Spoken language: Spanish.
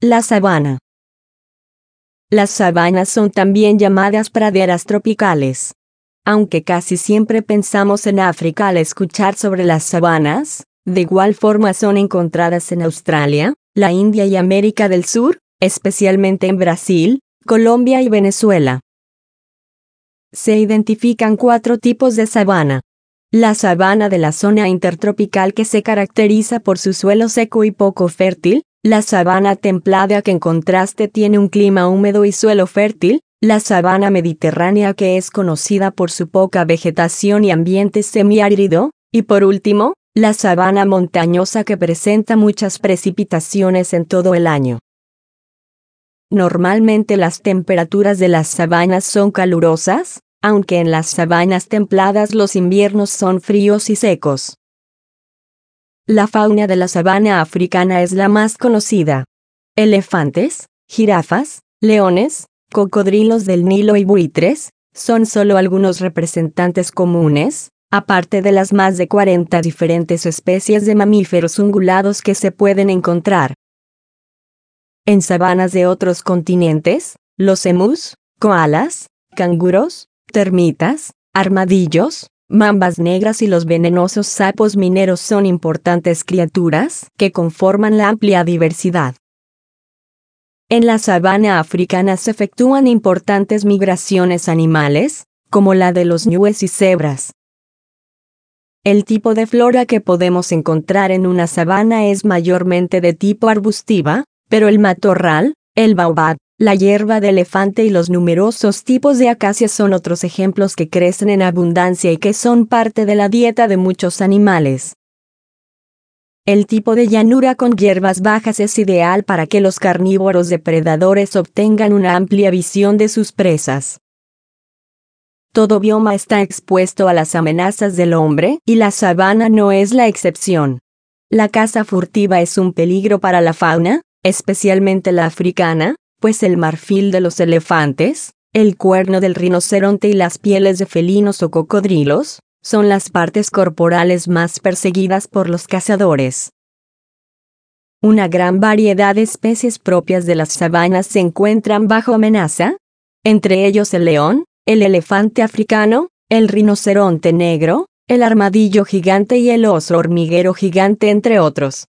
La sabana. Las sabanas son también llamadas praderas tropicales. Aunque casi siempre pensamos en África al escuchar sobre las sabanas, de igual forma son encontradas en Australia, la India y América del Sur, especialmente en Brasil, Colombia y Venezuela. Se identifican cuatro tipos de sabana. La sabana de la zona intertropical que se caracteriza por su suelo seco y poco fértil, la sabana templada que en contraste tiene un clima húmedo y suelo fértil, la sabana mediterránea que es conocida por su poca vegetación y ambiente semiárido, y por último, la sabana montañosa que presenta muchas precipitaciones en todo el año. Normalmente las temperaturas de las sabanas son calurosas, aunque en las sabanas templadas los inviernos son fríos y secos. La fauna de la sabana africana es la más conocida. Elefantes, jirafas, leones, cocodrilos del Nilo y buitres, son solo algunos representantes comunes, aparte de las más de 40 diferentes especies de mamíferos ungulados que se pueden encontrar. En sabanas de otros continentes, los emus, koalas, canguros, termitas, armadillos, Mambas negras y los venenosos sapos mineros son importantes criaturas que conforman la amplia diversidad. En la sabana africana se efectúan importantes migraciones animales, como la de los ñues y cebras. El tipo de flora que podemos encontrar en una sabana es mayormente de tipo arbustiva, pero el matorral, el baobab, la hierba de elefante y los numerosos tipos de acacias son otros ejemplos que crecen en abundancia y que son parte de la dieta de muchos animales. El tipo de llanura con hierbas bajas es ideal para que los carnívoros depredadores obtengan una amplia visión de sus presas. Todo bioma está expuesto a las amenazas del hombre y la sabana no es la excepción. La caza furtiva es un peligro para la fauna, especialmente la africana, pues el marfil de los elefantes, el cuerno del rinoceronte y las pieles de felinos o cocodrilos, son las partes corporales más perseguidas por los cazadores. Una gran variedad de especies propias de las sabanas se encuentran bajo amenaza, entre ellos el león, el elefante africano, el rinoceronte negro, el armadillo gigante y el oso hormiguero gigante entre otros.